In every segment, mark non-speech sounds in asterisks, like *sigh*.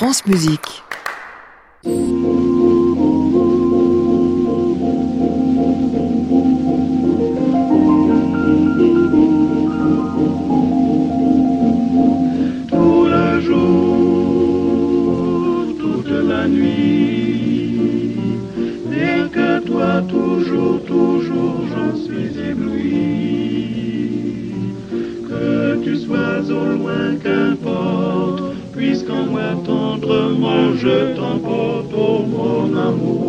France Musique. Tendrement je t'emporte, oh mon amour,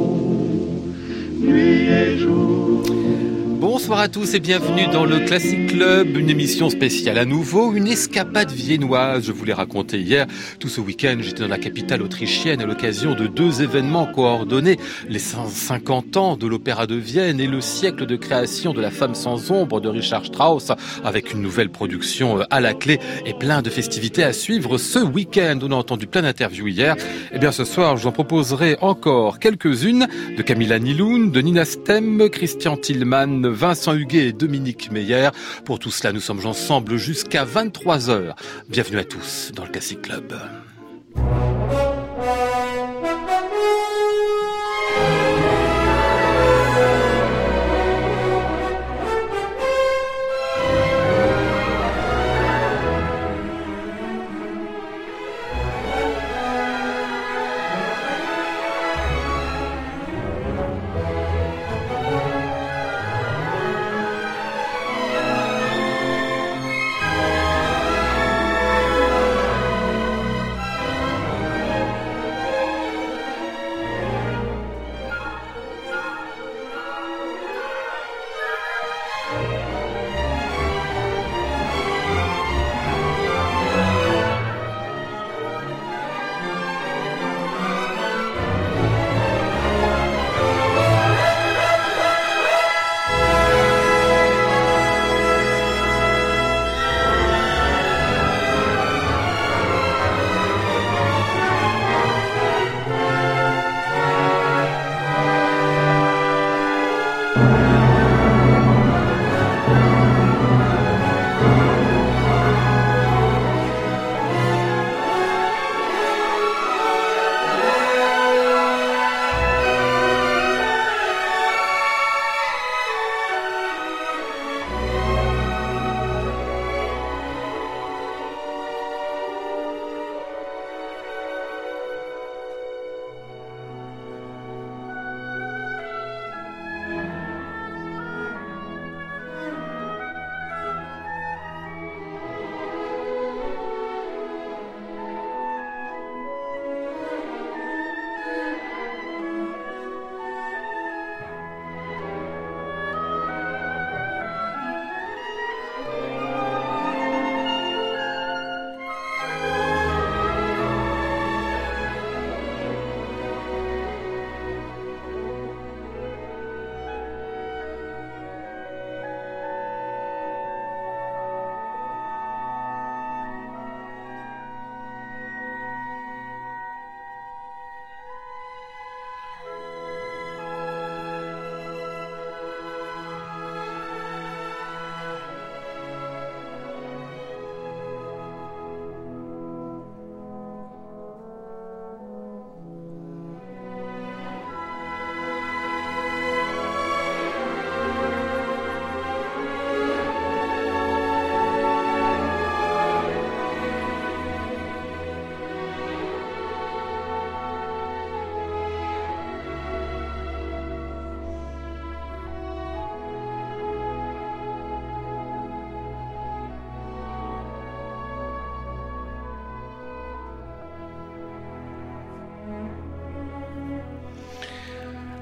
Bonsoir à tous et bienvenue dans le Classic Club, une émission spéciale à nouveau, une escapade viennoise. Je vous l'ai raconté hier. Tout ce week-end, j'étais dans la capitale autrichienne à l'occasion de deux événements coordonnés. Les 150 ans de l'Opéra de Vienne et le siècle de création de La Femme sans ombre de Richard Strauss avec une nouvelle production euh, à la clé et plein de festivités à suivre ce week-end. On a entendu plein d'interviews hier. Eh bien, ce soir, je vous en proposerai encore quelques-unes de Camilla Niloun, de Nina Stem, Christian Tillmann, Vincent Huguet et Dominique Meyer. Pour tout cela, nous sommes ensemble jusqu'à 23h. Bienvenue à tous dans le Classic Club.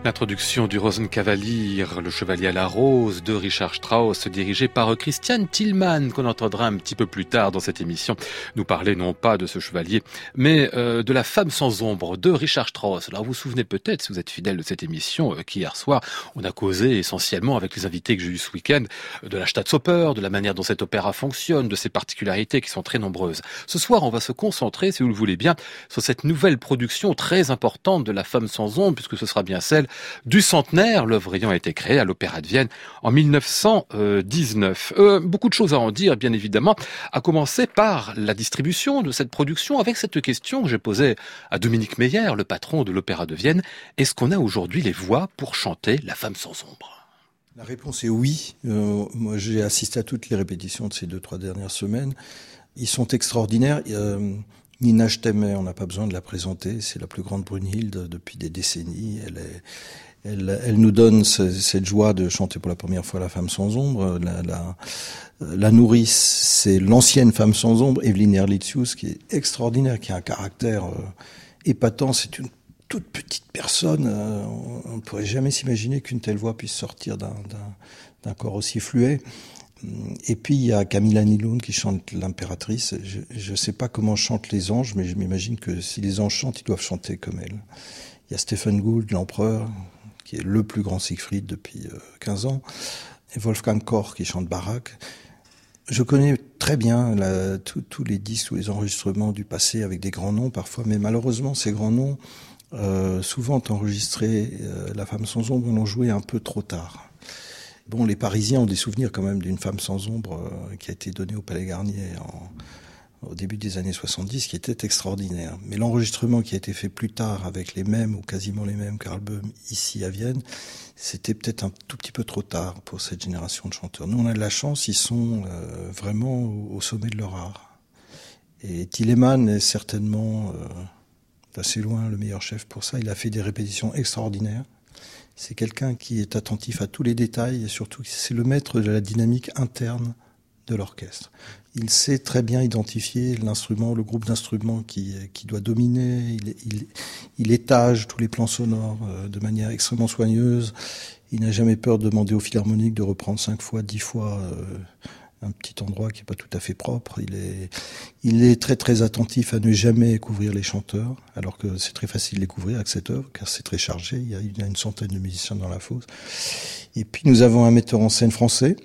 L'introduction du Rosenkavalier, le chevalier à la rose de Richard Strauss, dirigé par Christian Tillmann, qu'on entendra un petit peu plus tard dans cette émission, nous parler non pas de ce chevalier, mais euh, de la femme sans ombre de Richard Strauss. Alors vous vous souvenez peut-être, si vous êtes fidèle de cette émission, euh, qu'hier soir, on a causé essentiellement avec les invités que j'ai eu ce week-end, de la Staatsoper, de la manière dont cet opéra fonctionne, de ses particularités qui sont très nombreuses. Ce soir, on va se concentrer, si vous le voulez bien, sur cette nouvelle production très importante de la femme sans ombre, puisque ce sera bien celle du centenaire, l'œuvre ayant été créée à l'Opéra de Vienne en 1919. Euh, beaucoup de choses à en dire, bien évidemment, à commencer par la distribution de cette production avec cette question que j'ai posée à Dominique Meyer, le patron de l'Opéra de Vienne. Est-ce qu'on a aujourd'hui les voix pour chanter La femme sans ombre? La réponse est oui. Euh, moi, j'ai assisté à toutes les répétitions de ces deux, trois dernières semaines. Ils sont extraordinaires. Euh, Nina Stemmer, on n'a pas besoin de la présenter. C'est la plus grande Brunhilde depuis des décennies. Elle, nous donne cette joie de chanter pour la première fois La femme sans ombre. La nourrice, c'est l'ancienne femme sans ombre, Evelyne Erlitzius, qui est extraordinaire, qui a un caractère euh, épatant. C'est une toute petite personne. Euh, on ne pourrait jamais s'imaginer qu'une telle voix puisse sortir d'un corps aussi fluet. Et puis il y a Camilla Niloun qui chante l'impératrice. Je ne sais pas comment chantent les anges, mais je m'imagine que si les anges chantent, ils doivent chanter comme elle. Il y a Stephen Gould, l'empereur, qui est le plus grand Siegfried depuis 15 euh, ans, et Wolfgang Koch qui chante Barak. Je connais très bien tous les disques, tous les enregistrements du passé avec des grands noms parfois, mais malheureusement ces grands noms euh, souvent enregistré euh, La femme sans ombre, l'ont joué un peu trop tard. Bon, les Parisiens ont des souvenirs quand même d'une femme sans ombre euh, qui a été donnée au Palais Garnier au début des années 70, qui était extraordinaire. Mais l'enregistrement qui a été fait plus tard avec les mêmes ou quasiment les mêmes Karl Böhm ici à Vienne, c'était peut-être un tout petit peu trop tard pour cette génération de chanteurs. Nous, on a de la chance, ils sont vraiment au, sommet de leur art. Et Tillemann est certainement assez loin le meilleur chef pour ça. Il a fait des répétitions extraordinaires. C'est quelqu'un qui est attentif à tous les détails et surtout c'est le maître de la dynamique interne de l'orchestre. Il sait très bien identifier l'instrument, le groupe d'instruments qui, doit dominer. Il, étage tous les plans sonores euh, de manière extrêmement soigneuse. Il n'a jamais peur de demander au philharmonique de reprendre cinq fois, dix fois euh, un petit endroit qui est pas tout à fait propre. Il est, il est très très attentif à ne jamais couvrir les chanteurs, alors que c'est très facile de les couvrir avec cette œuvre, car c'est très chargé. Il y, a, il y, a, une centaine de musiciens dans la fosse. Et puis nous avons un metteur en scène français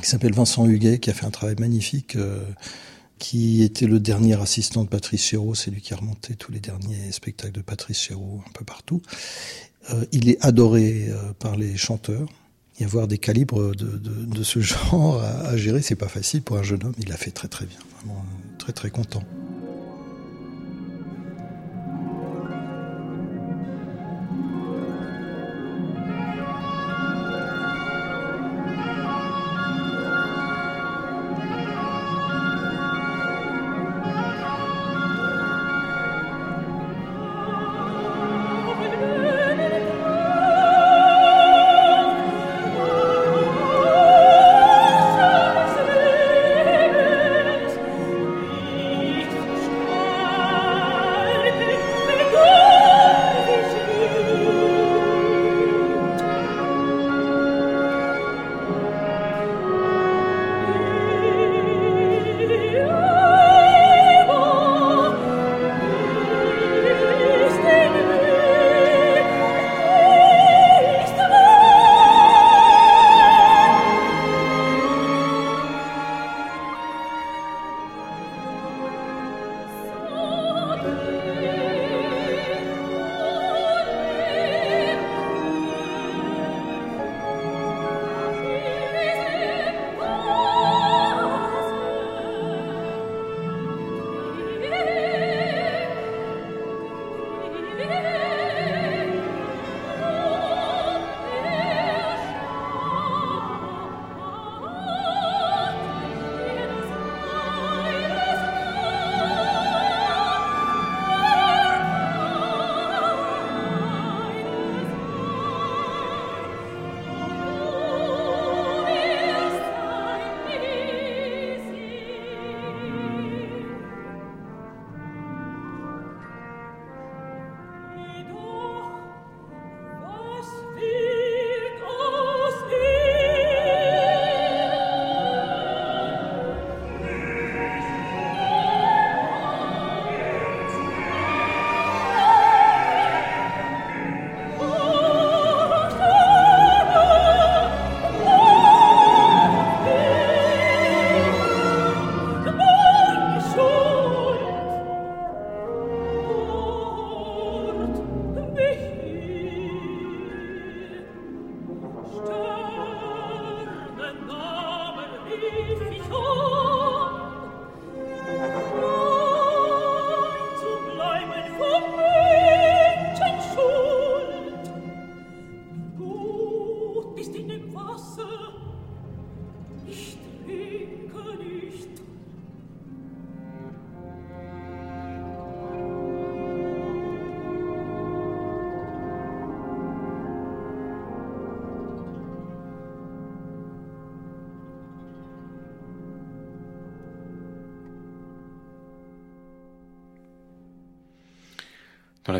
qui s'appelle Vincent Huguet, qui a fait un travail magnifique. Euh, qui était le dernier assistant de Patrice Chéreau, c'est lui qui a remonté tous les derniers spectacles de Patrice Chéreau un peu partout. Euh, il est adoré euh, par les chanteurs avoir des calibres de ce genre à, à gérer, c'est pas facile pour un jeune homme. Il l'a fait très très bien, vraiment très très content.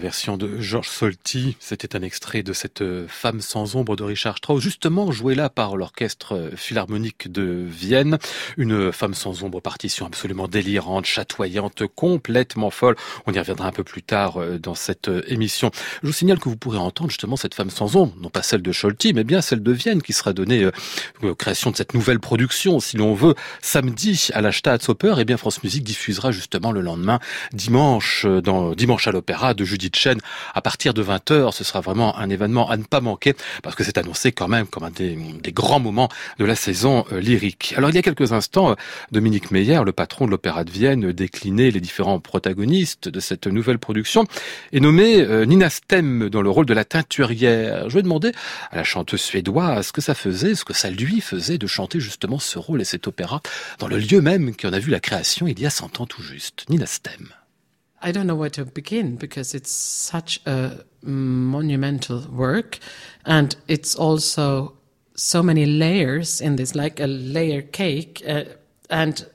Version de Georges Solti, c'était un extrait de cette euh, femme sans ombre de Richard Strauss, justement jouée là par l'orchestre euh, philharmonique de Vienne. Une femme sans ombre, partition absolument délirante, chatoyante, complètement folle. On y reviendra un peu plus tard euh, dans cette émission. Je vous signale que vous pourrez entendre justement cette femme sans ombre, non pas celle de Scholti, mais bien celle de Vienne, qui sera donnée aux création de cette nouvelle production, si l'on veut, samedi à la Staatsoper. Et bien France Musique diffusera justement le lendemain, dimanche, Dimanche à l'Opéra de Judith Chen à partir de 20h. Ce sera vraiment un événement à ne pas manquer parce que c'est annoncé quand même comme un des, grands moments de la saison euh, lyrique. Alors il y a quelques instants, euh, Dominique Meyer, le patron de l'Opéra de Vienne, déclinait les différents protagonistes de cette nouvelle production et nommé euh, Nina Stem dans le rôle de la teinturière. Je vais demander à la chanteuse suédoise ce que ça faisait, ce que ça lui faisait de chanter justement ce rôle et cet opéra dans le lieu même qui en a vu la création il y a 100 ans tout juste. Nina Stem. I don't know where to begin because it's such a monumental work and it's also so many layers in this, like a layer cake. Uh, and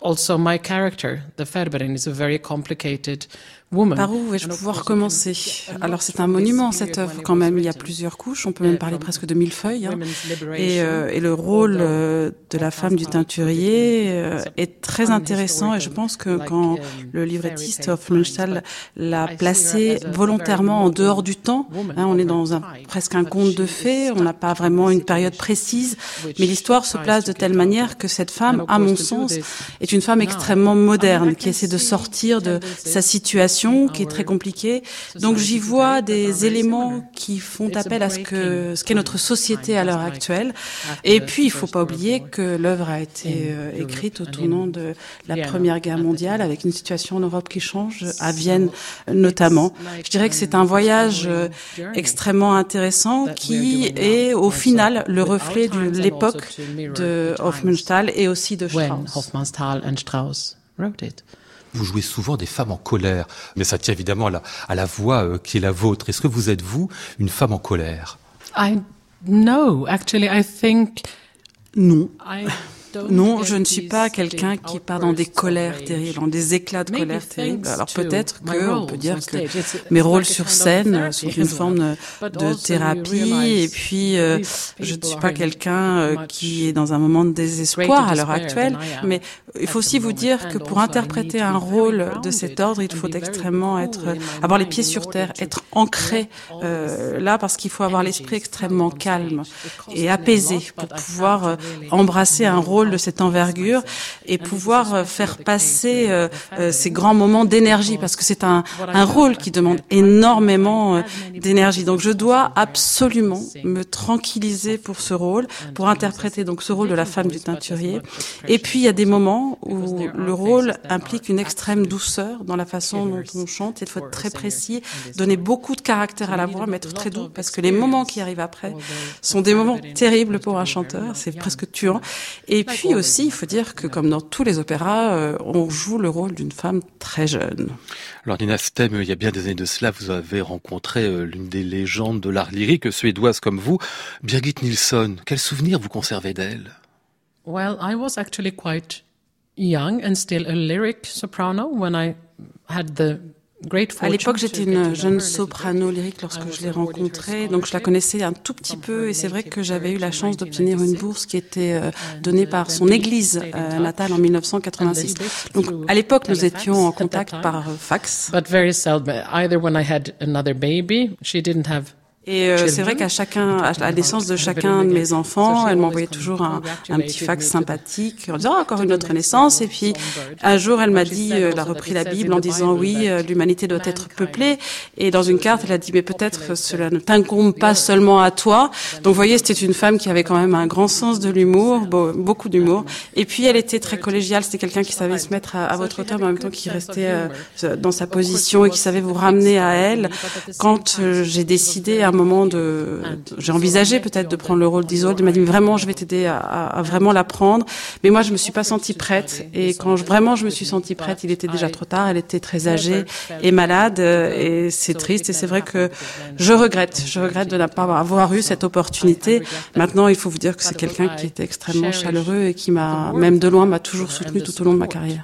also my character, the Ferberin, is a very complicated Par où vais-je pouvoir commencer Alors c'est un monument cette œuvre quand même. Il y a plusieurs couches. On peut même parler presque de mille feuilles. Hein. Et, euh, et, le rôle euh, de la femme du teinturier euh, est très intéressant. Et je pense que quand um, le livrettiste Hofmannsthal l'a placé volontairement en dehors du temps, hein, on est dans un, presque un conte de fées. On n'a pas vraiment une période précise, mais l'histoire se place de telle manière que cette femme, à mon sens, est une femme extrêmement moderne qui essaie de sortir de sa situation qui est très compliquée. Donc j'y vois des éléments qui font appel à ce que ce qu'est notre société à l'heure actuelle. Et puis il faut pas oublier que l'œuvre a été euh, écrite au tournant de la Première Guerre mondiale avec une situation en Europe qui change, à Vienne notamment. Je dirais que c'est un voyage euh, extrêmement intéressant qui est au final le reflet de l'époque de Hofmannsthal et aussi de Strauss. Vous jouez souvent des femmes en colère, mais ça tient évidemment à la, à la voix euh, qui est la vôtre. Est-ce que vous êtes, vous, une femme en colère? I, No, actually, I think... Non. Non, je ne suis pas quelqu'un qui part dans des colères terribles, dans des éclats de colère terribles. Alors peut-être que on peut dire que mes rôles sur scène sont une forme de thérapie. Et puis, euh, je ne suis pas quelqu'un euh, qui est dans un moment de désespoir à l'heure actuelle. Mais il faut aussi vous dire que pour interpréter un rôle de cet ordre, il faut extrêmement être, avoir les pieds sur terre, être ancré euh, là, parce qu'il faut avoir l'esprit extrêmement calme et apaisé pour pouvoir embrasser un rôle de cette envergure et pouvoir euh, faire passer euh, euh, ces grands moments d'énergie parce que c'est un, un rôle qui demande énormément d'énergie. Donc je dois absolument me tranquilliser pour ce rôle, pour interpréter donc ce rôle de la femme du teinturier. Et puis il y a des moments où le rôle implique une extrême douceur dans la façon dont on chante. Il faut être très précis, donner beaucoup de caractère à la voix, mais être très doux parce que les moments qui arrivent après sont des moments terribles pour un chanteur. C'est presque tuant. Et puis aussi, il faut dire que comme dans tous les opéras, euh, on joue le rôle d'une femme très jeune. Alors Nina Stem, il y a bien des années de cela, vous avez rencontré euh, l'une des légendes de l'art lyrique suédoise comme vous, Birgit Nilsson. Quel souvenir vous conservez d'elle? Well, I was actually quite young and still a lyric soprano when I had the à l'époque, j'étais une jeune soprano lyrique lorsque je l'ai rencontrée, donc je la connaissais un tout petit peu et c'est vrai que j'avais eu la chance d'obtenir une bourse qui était euh, donnée par son église euh, natale en 1986. Donc à l'époque, nous étions en contact par euh, fax. Et euh, c'est vrai qu'à chacun, à la naissance de chacun de mes enfants, elle m'envoyait toujours un, un, petit fax sympathique en disant oh, encore une autre naissance. Et puis un jour, elle m'a dit, euh, elle a repris la Bible en disant oui, euh, l'humanité doit être peuplée. Et dans une carte, elle a dit mais peut-être cela ne t'incombe pas seulement à toi. Donc vous voyez, c'était une femme qui avait quand même un grand sens de l'humour, beaucoup d'humour. Et puis elle était très collégiale. C'était quelqu'un qui savait se mettre à, à votre hauteur, mais en même temps qui restait dans sa position et qui savait vous ramener à elle. Quand j'ai décidé à moment de, j'ai envisagé peut-être de prendre le rôle d'Isolde. Il m'a dit vraiment, je vais t'aider à, à, vraiment la prendre. Mais moi, je me suis pas sentie prête. Et quand je, vraiment je me suis sentie prête, il était déjà trop tard. Elle était très âgée et malade. Et c'est triste. Et c'est vrai que je regrette. Je regrette de ne pas avoir eu cette opportunité. Maintenant, il faut vous dire que c'est quelqu'un qui était extrêmement chaleureux et qui m'a, même de loin, m'a toujours soutenu tout au long de ma carrière.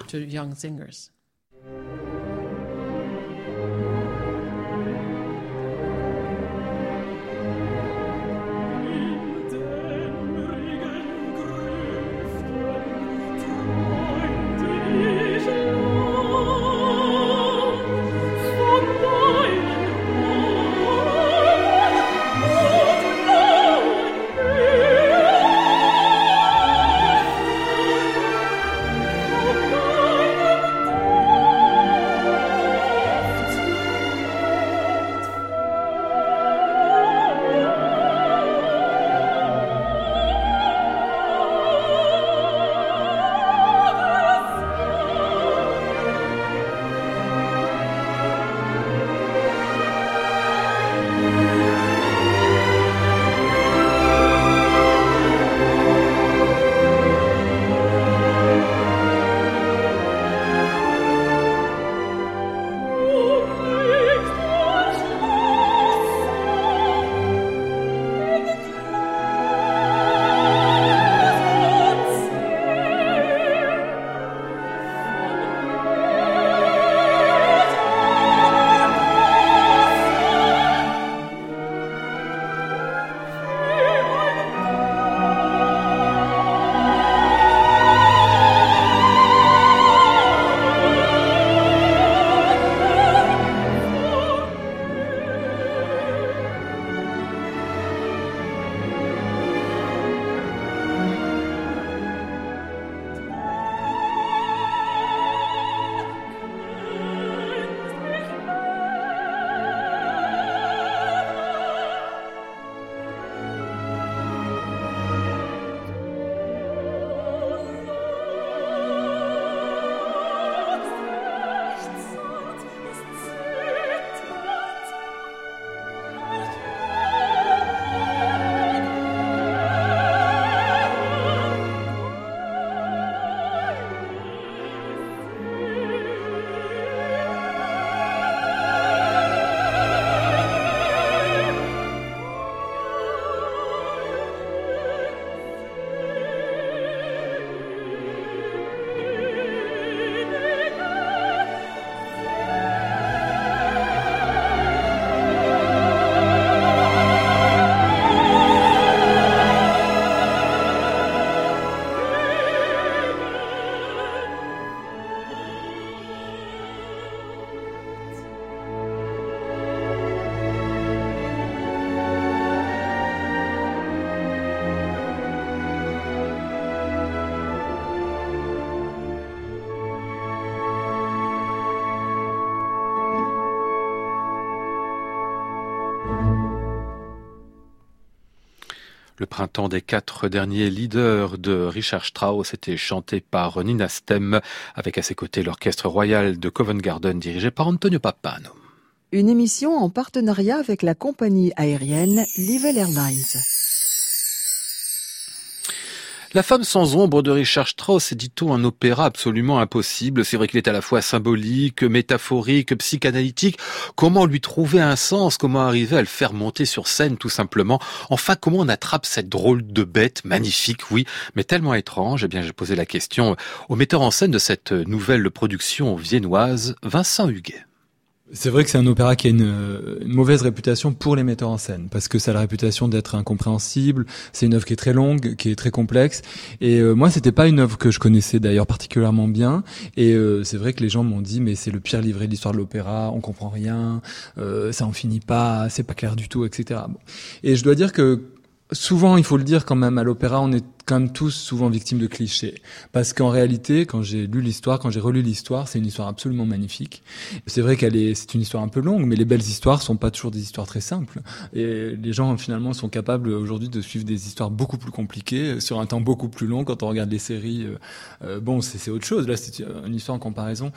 Printemps des quatre derniers leaders de Richard Strauss était chanté par Nina Stem, avec à ses côtés l'orchestre royal de Covent Garden dirigé par Antonio Papano. Une émission en partenariat avec la compagnie aérienne Level Airlines. La femme sans ombre de Richard Strauss est, dit-on, un opéra absolument impossible. C'est vrai qu'il est à la fois symbolique, métaphorique, psychanalytique. Comment lui trouver un sens? Comment arriver à le faire monter sur scène, tout simplement? Enfin, comment on attrape cette drôle de bête, magnifique, oui, mais tellement étrange Eh bien, j'ai posé la question au metteur en scène de cette nouvelle production viennoise, Vincent Huguet. C'est vrai que c'est un opéra qui a une, mauvaise réputation pour les metteurs en scène, parce que ça a la réputation d'être incompréhensible. C'est une œuvre qui est très longue, qui est très complexe. Et euh, moi, c'était pas une œuvre que je connaissais d'ailleurs particulièrement bien. Et euh, c'est vrai que les gens m'ont dit, mais c'est le pire livret de l'histoire de l'opéra, on comprend rien, euh, ça en finit pas, c'est pas clair du tout, etc. Et je dois dire que souvent, il faut le dire quand même, à l'opéra, on est quand même tous souvent victimes de clichés. Parce qu'en réalité, quand j'ai lu l'histoire, quand j'ai relu l'histoire, c'est une histoire absolument magnifique. C'est vrai qu'elle est, c'est une histoire un peu longue, mais les belles histoires sont pas toujours des histoires très simples. Et les gens, finalement, sont capables aujourd'hui de suivre des histoires beaucoup plus compliquées sur un temps beaucoup plus long. Quand on regarde les séries, euh, euh, bon, c'est autre chose. Là, c'est une histoire en comparaison.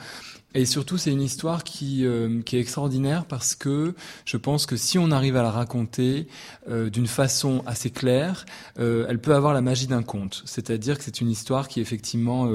Et surtout, c'est une histoire qui, euh, qui est extraordinaire parce que je pense que si on arrive à la raconter euh, d'une façon assez claire, euh, elle peut avoir la magie d'un conte. C'est-à-dire que c'est une histoire qui effectivement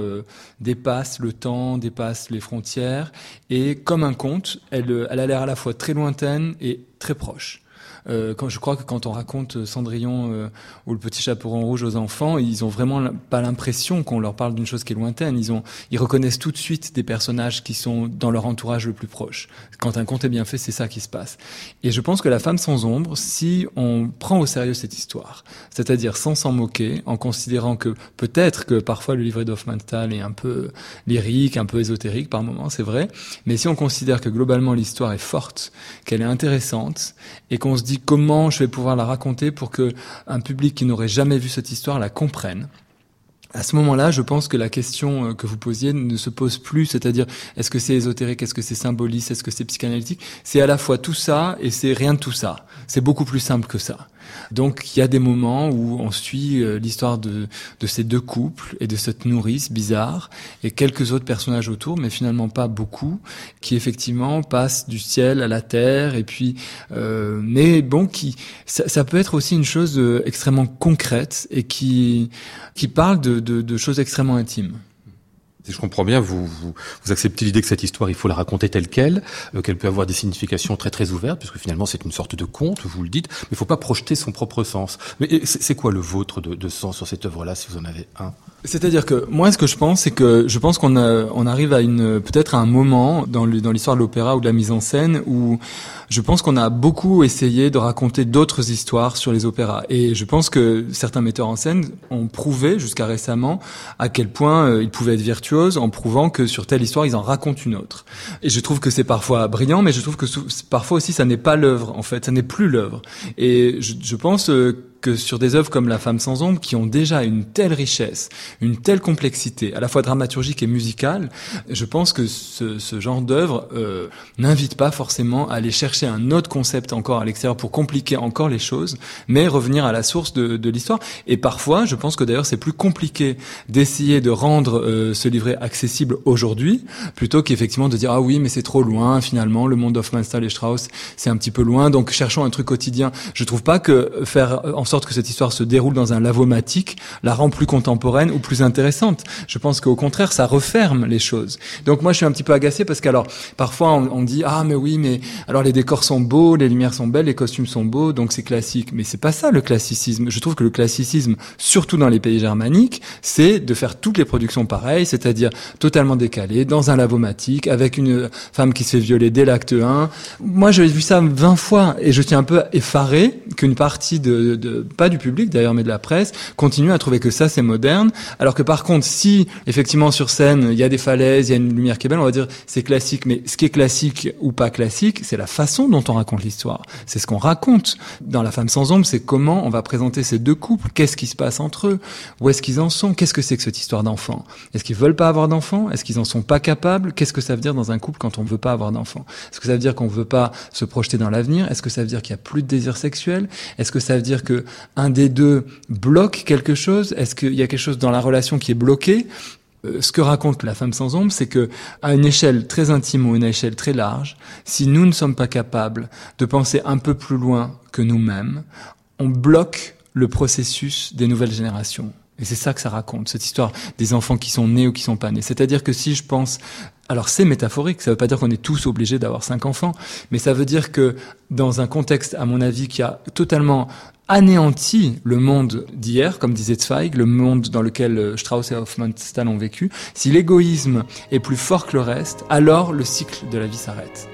dépasse le temps, dépasse les frontières, et comme un conte, elle, elle a l'air à la fois très lointaine et très proche. Euh, quand, je crois que quand on raconte Cendrillon euh, ou le petit chaperon rouge aux enfants, ils ont vraiment pas l'impression qu'on leur parle d'une chose qui est lointaine. Ils ont, ils reconnaissent tout de suite des personnages qui sont dans leur entourage le plus proche. Quand un conte est bien fait, c'est ça qui se passe. Et je pense que la femme sans ombre, si on prend au sérieux cette histoire, c'est-à-dire sans s'en moquer, en considérant que peut-être que parfois le livret d'Hoffmannsthal est un peu lyrique, un peu ésotérique par moments, c'est vrai, mais si on considère que globalement l'histoire est forte, qu'elle est intéressante et qu'on se dit comment je vais pouvoir la raconter pour que un public qui n'aurait jamais vu cette histoire la comprenne. À ce moment-là, je pense que la question euh, que vous posiez ne se pose plus, c'est-à-dire est-ce que c'est ésotérique, est-ce que c'est symboliste, est-ce que c'est psychanalytique? C'est à la fois tout ça et c'est rien de tout ça. C'est beaucoup plus simple que ça. Donc il y a des moments où on suit euh, l'histoire de, de ces deux couples et de cette nourrice bizarre et quelques autres personnages autour, mais finalement pas beaucoup, qui effectivement passent du ciel à la terre et puis, euh, mais bon, qui ça, ça, peut être aussi une chose euh, extrêmement concrète et qui qui parle de, de, de choses extrêmement intimes. Si je comprends bien, vous, vous, vous acceptez l'idée que cette histoire, il faut la raconter telle qu'elle, euh, qu'elle peut avoir des significations très très ouvertes, puisque finalement c'est une sorte de conte, vous le dites, mais il faut pas projeter son propre sens. Mais c'est quoi le vôtre de, de sens sur cette œuvre-là, si vous en avez un? C'est-à-dire que moi, ce que je pense, c'est que je pense qu'on on arrive à une peut-être à un moment dans l'histoire de l'opéra ou de la mise en scène où je pense qu'on a beaucoup essayé de raconter d'autres histoires sur les opéras. Et je pense que certains metteurs en scène ont prouvé jusqu'à récemment à quel point euh, ils pouvaient être virtuoses en prouvant que sur telle histoire, ils en racontent une autre. Et je trouve que c'est parfois brillant, mais je trouve que parfois aussi, ça n'est pas l'œuvre, en fait. Ça n'est plus l'œuvre. Et je, je pense euh, que sur des œuvres comme La femme sans ombre, qui ont déjà une telle richesse, une telle complexité, à la fois dramaturgique et musicale, je pense que ce, ce genre d'œuvre euh, n'invite pas forcément à aller chercher un autre concept encore à l'extérieur pour compliquer encore les choses, mais revenir à la source de, de l'histoire. Et parfois, je pense que d'ailleurs c'est plus compliqué d'essayer de rendre euh, ce livret accessible aujourd'hui, plutôt qu'effectivement de dire ah oui mais c'est trop loin finalement, le monde d'Hoffmannsthal et Strauss c'est un petit peu loin, donc cherchons un truc quotidien. Je trouve pas que faire en sorte que cette histoire se déroule dans un lavomatique la rend plus contemporaine ou plus intéressante. Je pense qu'au contraire, ça referme les choses. Donc moi, je suis un petit peu agacé parce qu'alors, parfois, on, dit, ah, mais oui, mais alors les décors sont beaux, les lumières sont belles, les costumes sont beaux, donc c'est classique. Mais c'est pas ça, le classicisme. Je trouve que le classicisme, surtout dans les pays germaniques, c'est de faire toutes les productions pareilles, c'est-à-dire totalement décalées, dans un lavomatique, avec une femme qui se fait violer dès l'acte 1. Moi, j'ai vu ça 20 fois et je suis un peu effaré qu'une partie de, de pas du public d'ailleurs, mais de la presse, continue à trouver que ça c'est moderne. Alors que par contre, si effectivement sur scène il y a des falaises, il y a une lumière qui est belle, on va dire c'est classique. Mais ce qui est classique ou pas classique, c'est la façon dont on raconte l'histoire. C'est ce qu'on raconte dans La femme sans ombre, c'est comment on va présenter ces deux couples, qu'est-ce qui se passe entre eux, où est-ce qu'ils en sont, qu'est-ce que c'est que cette histoire d'enfant. Est-ce qu'ils veulent pas avoir d'enfants? Est-ce qu'ils en sont pas capables? Qu'est-ce que ça veut dire dans un couple quand on veut pas avoir d'enfants? Est-ce que ça veut dire qu'on veut pas se projeter dans l'avenir? Est-ce que ça veut dire qu'il y a plus de désir sexuel? Est-ce que ça veut dire que un des deux bloque quelque chose? Est-ce qu'il y a quelque chose dans la relation qui est bloqué? Euh, ce que raconte la femme sans ombre, c'est que à une échelle très intime ou une échelle très large, si nous ne sommes pas capables de penser un peu plus loin que nous-mêmes, on bloque le processus des nouvelles générations. Et c'est ça que ça raconte, cette histoire des enfants qui sont nés ou qui sont pas nés. C'est-à-dire que si je pense, alors c'est métaphorique, ça veut pas dire qu'on est tous obligés d'avoir cinq enfants, mais ça veut dire que dans un contexte, à mon avis, qui a totalement anéanti le monde d'hier, comme disait Zweig, le monde dans lequel euh, Strauss et Hofmannsthal ont vécu, si l'égoïsme est plus fort que le reste, alors le cycle de la vie s'arrête.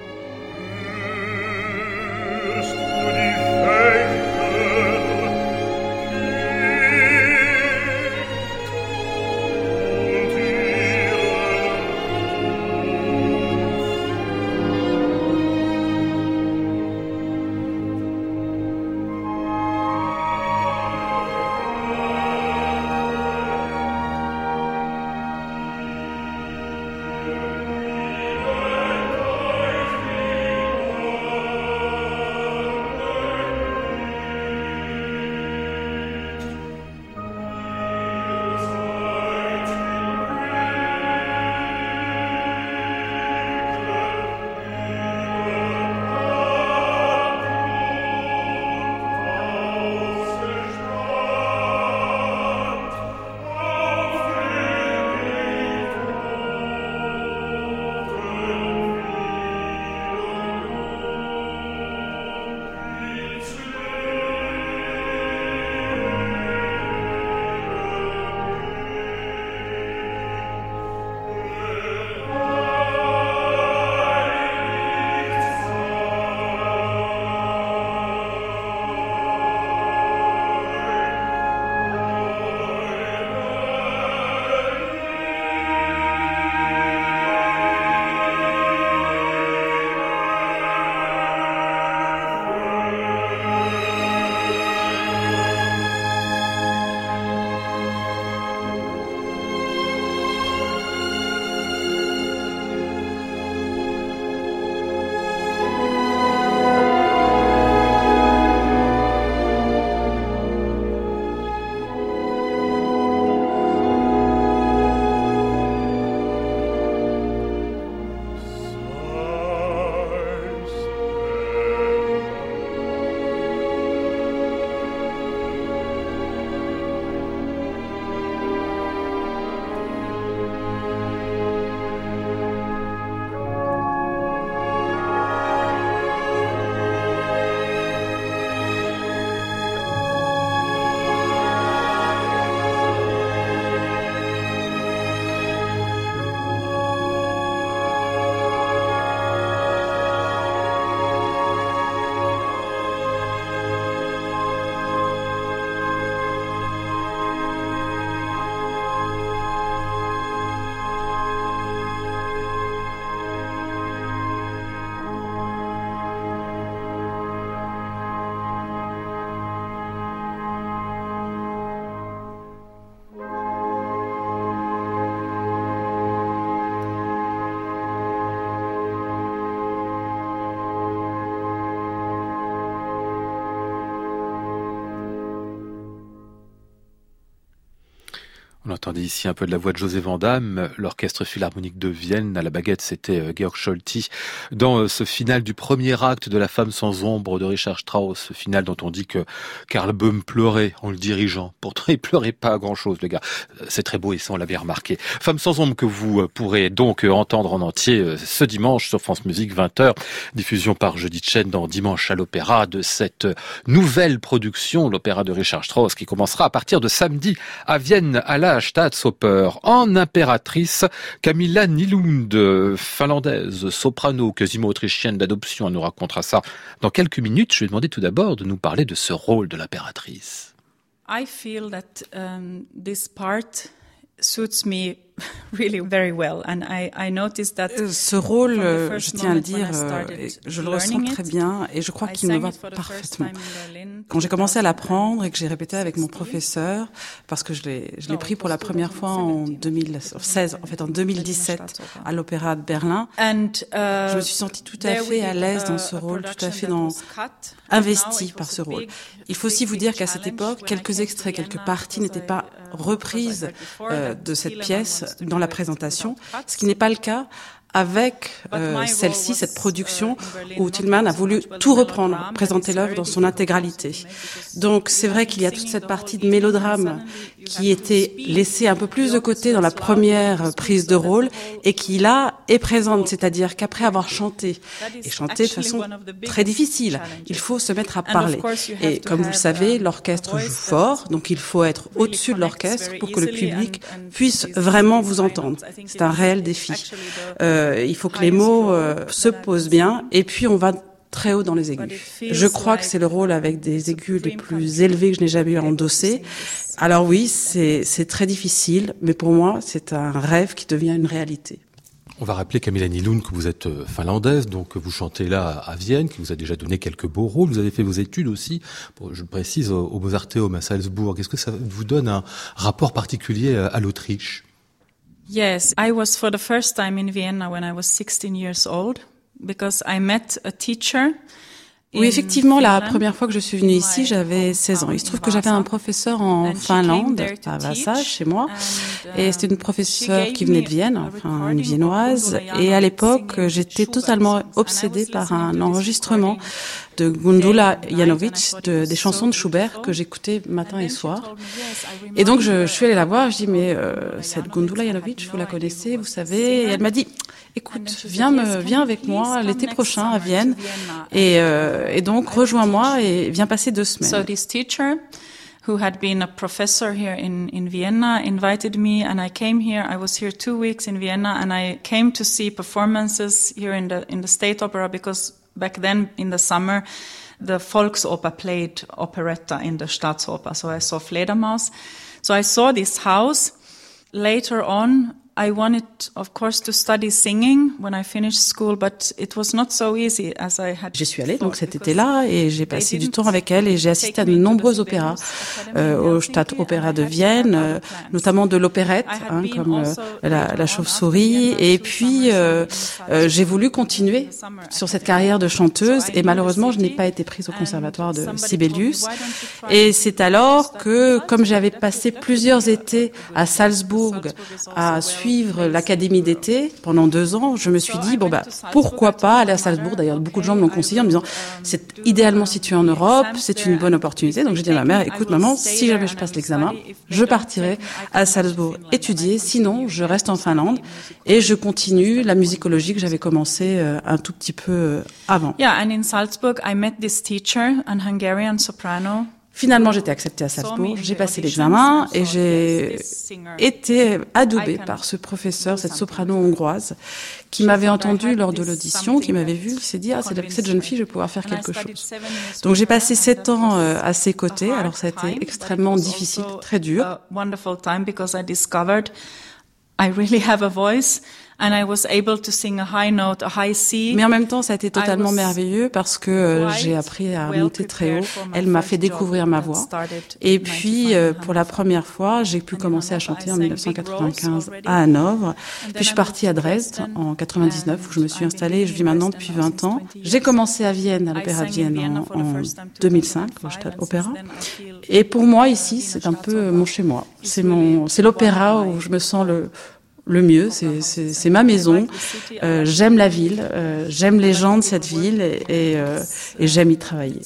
Entendait ici un peu de la voix de José Vandamme, l'orchestre philharmonique de Vienne. À la baguette, c'était euh, Georg Scholti. Dans euh, ce final du premier acte de La femme sans ombre de Richard Strauss, ce final dont on dit que Karl Böhm pleurait en le dirigeant. Pourtant, *laughs* il pleurait pas grand-chose, le gars. Euh, c'est très beau et ça, on l'avait remarqué. Femme sans ombre que vous pourrez donc entendre en entier ce dimanche sur France Musique, 20h. Diffusion par Jeudi chaîne dans Dimanche à l'Opéra de cette nouvelle production, l'Opéra de Richard Strauss, qui commencera à partir de samedi à Vienne à la En impératrice. Camilla Nilund, finlandaise, soprano, quasiment autrichienne d'adoption, elle nous racontera ça dans quelques minutes. Je vais demander tout d'abord de nous parler de ce rôle de l'impératrice. I feel that um, this part suits me Ce rôle, je tiens à le dire, je le ressens très bien et je crois qu'il me va parfaitement. Quand j'ai commencé à l'apprendre et que j'ai répété avec mon professeur, parce que je l'ai, l'ai pris pour la première fois en 2016, en fait en 2017 à l'Opéra de Berlin, je me suis sentie tout à fait à l'aise dans ce rôle, tout à fait dans, investi par ce rôle. Il faut aussi vous dire qu'à cette époque, quelques extraits, quelques parties n'étaient pas reprises euh, de cette pièce dans la présentation, ce qui n'est pas le cas avec euh, celle-ci, cette production, où Tillman a voulu tout reprendre, présenter l'œuvre dans son intégralité. Donc c'est vrai qu'il y a toute cette partie de mélodrame qui était laissée un peu plus de côté dans la première prise de rôle et qui là est présente, c'est-à-dire qu'après avoir chanté, et chanté de façon très difficile, il faut se mettre à parler. Et comme vous le savez, l'orchestre joue fort, donc il faut être au-dessus de l'orchestre pour que le public puisse vraiment vous entendre. C'est un réel défi. Euh, euh, il faut que les mots euh, se posent bien, et puis on va très haut dans les aigus. Je crois que c'est le rôle avec des aigus les plus élevés que je n'ai jamais eu à endosser. Alors oui, c'est très difficile, mais pour moi, c'est un rêve qui devient une réalité. On va rappeler Camilla Nilun que vous êtes euh, finlandaise, donc vous chantez là à Vienne, qui vous a déjà donné quelques beaux rôles. Vous avez fait vos études aussi, je le précise, au Beaux-Arts à Salzbourg. Est-ce que ça vous donne un rapport particulier à l'Autriche? Yes, I was for the first time in Vienna when I was 16 years old because I met a teacher Oui, effectivement, la première fois que je suis venue ici, j'avais 16 ans. Il se trouve que j'avais un professeur en Finlande, à Vasa, chez moi, et c'était une professeure qui venait de Vienne, enfin une viennoise. Et à l'époque, j'étais totalement obsédée par un enregistrement de Gundula Janovic, de, des chansons de Schubert que j'écoutais matin et soir. Et donc je, je, suis allée la voir, je dis mais euh, cette Gundula Janovic, vous la connaissez, vous savez. Et elle m'a dit écoute, viens me, viens avec moi l'été prochain à Vienne. Et, euh, et donc rejoins-moi et viens passer deux semaines. So this teacher who had been a professor here in, in Vienna invited me and I came here. I was here two weeks in Vienna and I came to see performances here in the, in the State Opera because back then in the summer, the Volksoper played operetta in the Staatsoper. So I saw Fledermaus. So I saw this house. Later on, I wanted, of course, to study singing when I finished school, but it was not so easy as I had. J'y suis allée donc cet été-là et j'ai passé du temps avec elle et j'ai assisté à de nombreux opéras euh, au Stadtopera de Vienne, euh, notamment de l'opérette, hein, comme euh, la, la chauve-souris. Et puis euh, euh, j'ai voulu continuer sur cette carrière de chanteuse et malheureusement je n'ai pas été prise au conservatoire de Sibelius. Et c'est alors que, comme j'avais passé plusieurs étés à Salzbourg à suivre l'académie d'été pendant deux ans, je me suis dit bon bah pourquoi pas aller à Salzbourg. D'ailleurs, beaucoup de gens m'ont conseillé en me disant c'est idéalement situé en Europe, c'est une bonne opportunité. Donc j'ai dit à ma mère écoute maman, si jamais je passe l'examen, je partirai à Salzbourg étudier. Sinon, je reste en Finlande et je continue la musicologie que j'avais commencé euh, un tout petit peu euh, avant. Yeah, and in Salzburg, I met this teacher, an Hungarian soprano. Finalement, j'étais acceptée à Salzbourg, j'ai passé l'examen et j'ai été adoubée par ce professeur, cette soprano hongroise, qui m'avait entendu lors de l'audition, qui m'avait vu, qui s'est dit, ah, cette jeune fille, je vais pouvoir faire quelque chose. Donc j'ai passé sept ans euh, à ses côtés, alors ça a été extrêmement difficile, très dur. I really have a voice. And I was able to sing a high note, a high C. Mais en même temps, ça a été totalement merveilleux parce que euh, j'ai appris à monter très haut. Elle m'a fait découvrir ma voix. Et puis, euh, pour la première fois, j'ai pu commencer à chanter en 1995 à Hanovre. Puis je suis partie à Dresde en 99 où je me suis installée. Je vis maintenant depuis 20 ans. J'ai commencé à Vienne, à l'Opéra de Vienne en, en 2005, au Opéra. Et pour moi, ici, c'est un peu mon chez moi. C'est mon, c'est l'opéra où je me sens le le mieux, c'est ma maison. Euh, j'aime la ville, euh, j'aime les gens de cette ville et, et, euh, et j'aime y travailler.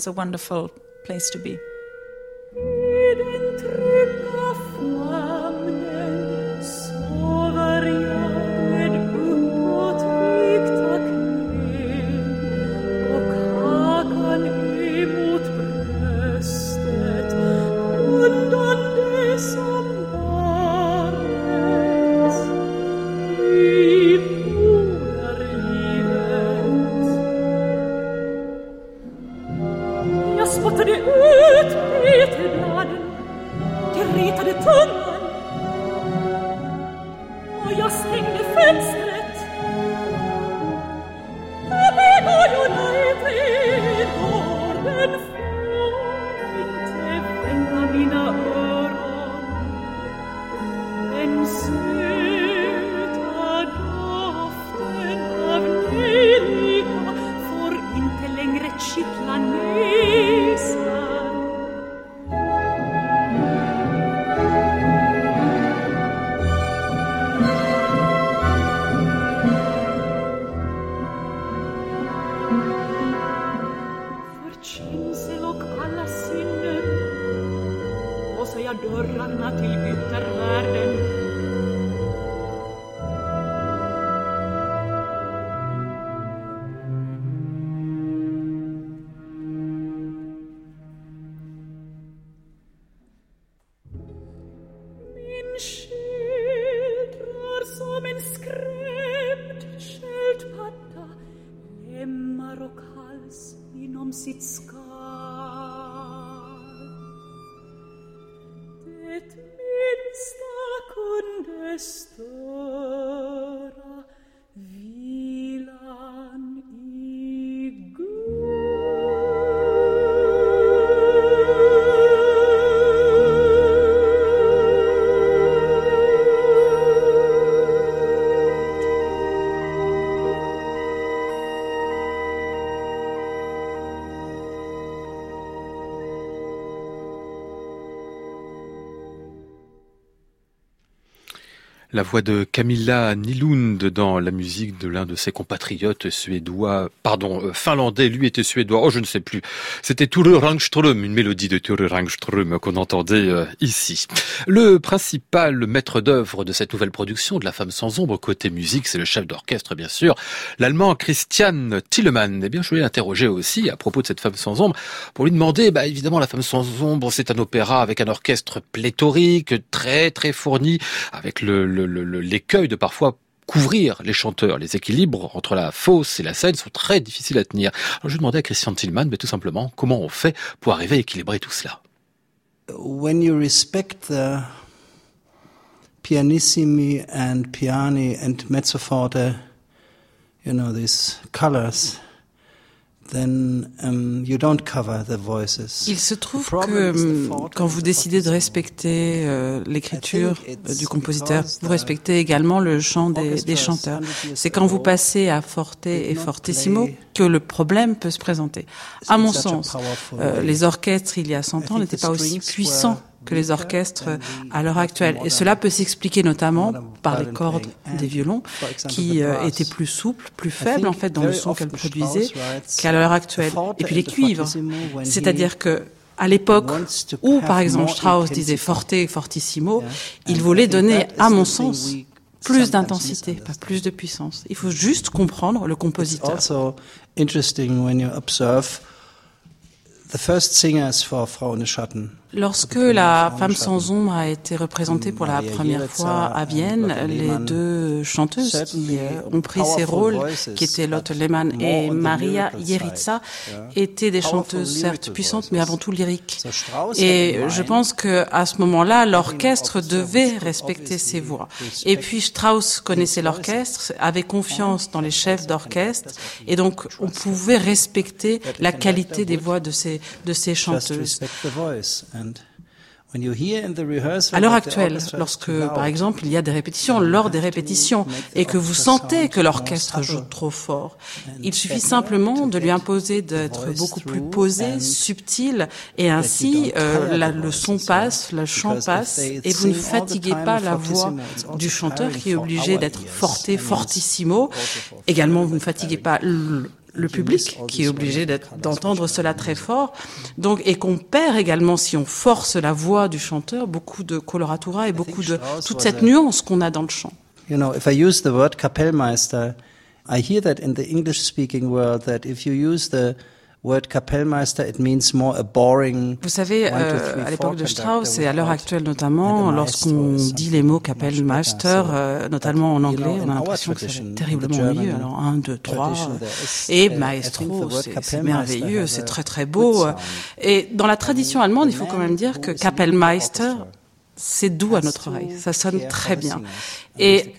La voix de Camilla Nilund dans la musique de l'un de ses compatriotes suédois, pardon, euh, finlandais, lui était suédois, oh je ne sais plus. C'était Ture Rangström, une mélodie de Ture Rangström qu'on entendait euh, ici. Le principal maître d'œuvre de cette nouvelle production de La Femme sans ombre, côté musique, c'est le chef d'orchestre bien sûr, l'allemand Christian Tillemann. Eh bien je voulais l'interroger aussi à propos de cette Femme sans ombre pour lui demander, bah évidemment La Femme sans ombre c'est un opéra avec un orchestre pléthorique, très très fourni, avec le l'écueil de parfois couvrir les chanteurs. Les équilibres entre la fosse et la scène sont très difficiles à tenir. Alors je demandais à Christian Tillman, mais tout simplement, comment on fait pour arriver à équilibrer tout cela? When you respect the pianissimi and piani and mezzo forte, you know, these colors, Um, Il se trouve que um, quand vous décidez de respecter euh, l'écriture euh, du compositeur, vous respectez également le chant des, chanteurs. C'est quand vous passez à forte et fortissimo que le problème peut se présenter. À mon sens, euh, les orchestres il y a 100 ans n'étaient pas aussi puissants que les orchestres à l'heure actuelle. Et cela peut s'expliquer notamment par les cordes des violons qui euh, étaient plus souples, plus faibles en fait dans le son qu'elles produisaient qu'à l'heure actuelle. Et puis les cuivres, c'est-à-dire que à l'époque où, par exemple, Strauss disait forte et fortissimo, il voulait donner, à mon sens, plus d'intensité, pas plus de puissance. Il faut juste comprendre le compositeur. The first singers for Schatten Lorsque La femme sans ombre a été représentée pour la première fois à Vienne, les deux chanteuses qui euh, ont pris ces rôles, qui étaient Lotte Lehmann et Maria Jeritza, étaient des chanteuses certes puissantes, mais avant tout lyriques. Et je pense que à ce moment-là, l'orchestre devait respecter ses voix. Et puis Strauss connaissait l'orchestre, avait confiance dans les chefs d'orchestre, et donc on pouvait respecter la qualité des voix de ces de ces chanteuses. À l'heure actuelle, lorsque, par exemple, il y a des répétitions, lors des répétitions, et que vous sentez que l'orchestre joue trop fort, il suffit simplement de lui imposer d'être beaucoup plus posé, subtil, et ainsi euh, le son passe, le chant passe, et vous ne fatiguez pas la voix du chanteur qui est obligé d'être forte, fortissimo. Également, vous ne fatiguez pas le public qui est obligé d'entendre cela très fort. Donc, et qu'on perd également, si on force la voix du chanteur, beaucoup de coloratura et beaucoup de toute cette nuance qu'on a dans le chant. You know, if I use the word Kapellmeister, I hear that in the English-speaking world that if you use the vous savez, euh, à l'époque de Strauss et à l'heure actuelle notamment, lorsqu'on dit les mots Kapellmeister, euh, notamment en anglais, on a l'impression que c'est terriblement ennuyeux. Alors un, deux, trois, et maestro, c'est merveilleux, c'est très très beau. Et dans la tradition allemande, il faut quand même dire que Kapellmeister c'est doux à notre oreille, ça sonne très bien. Et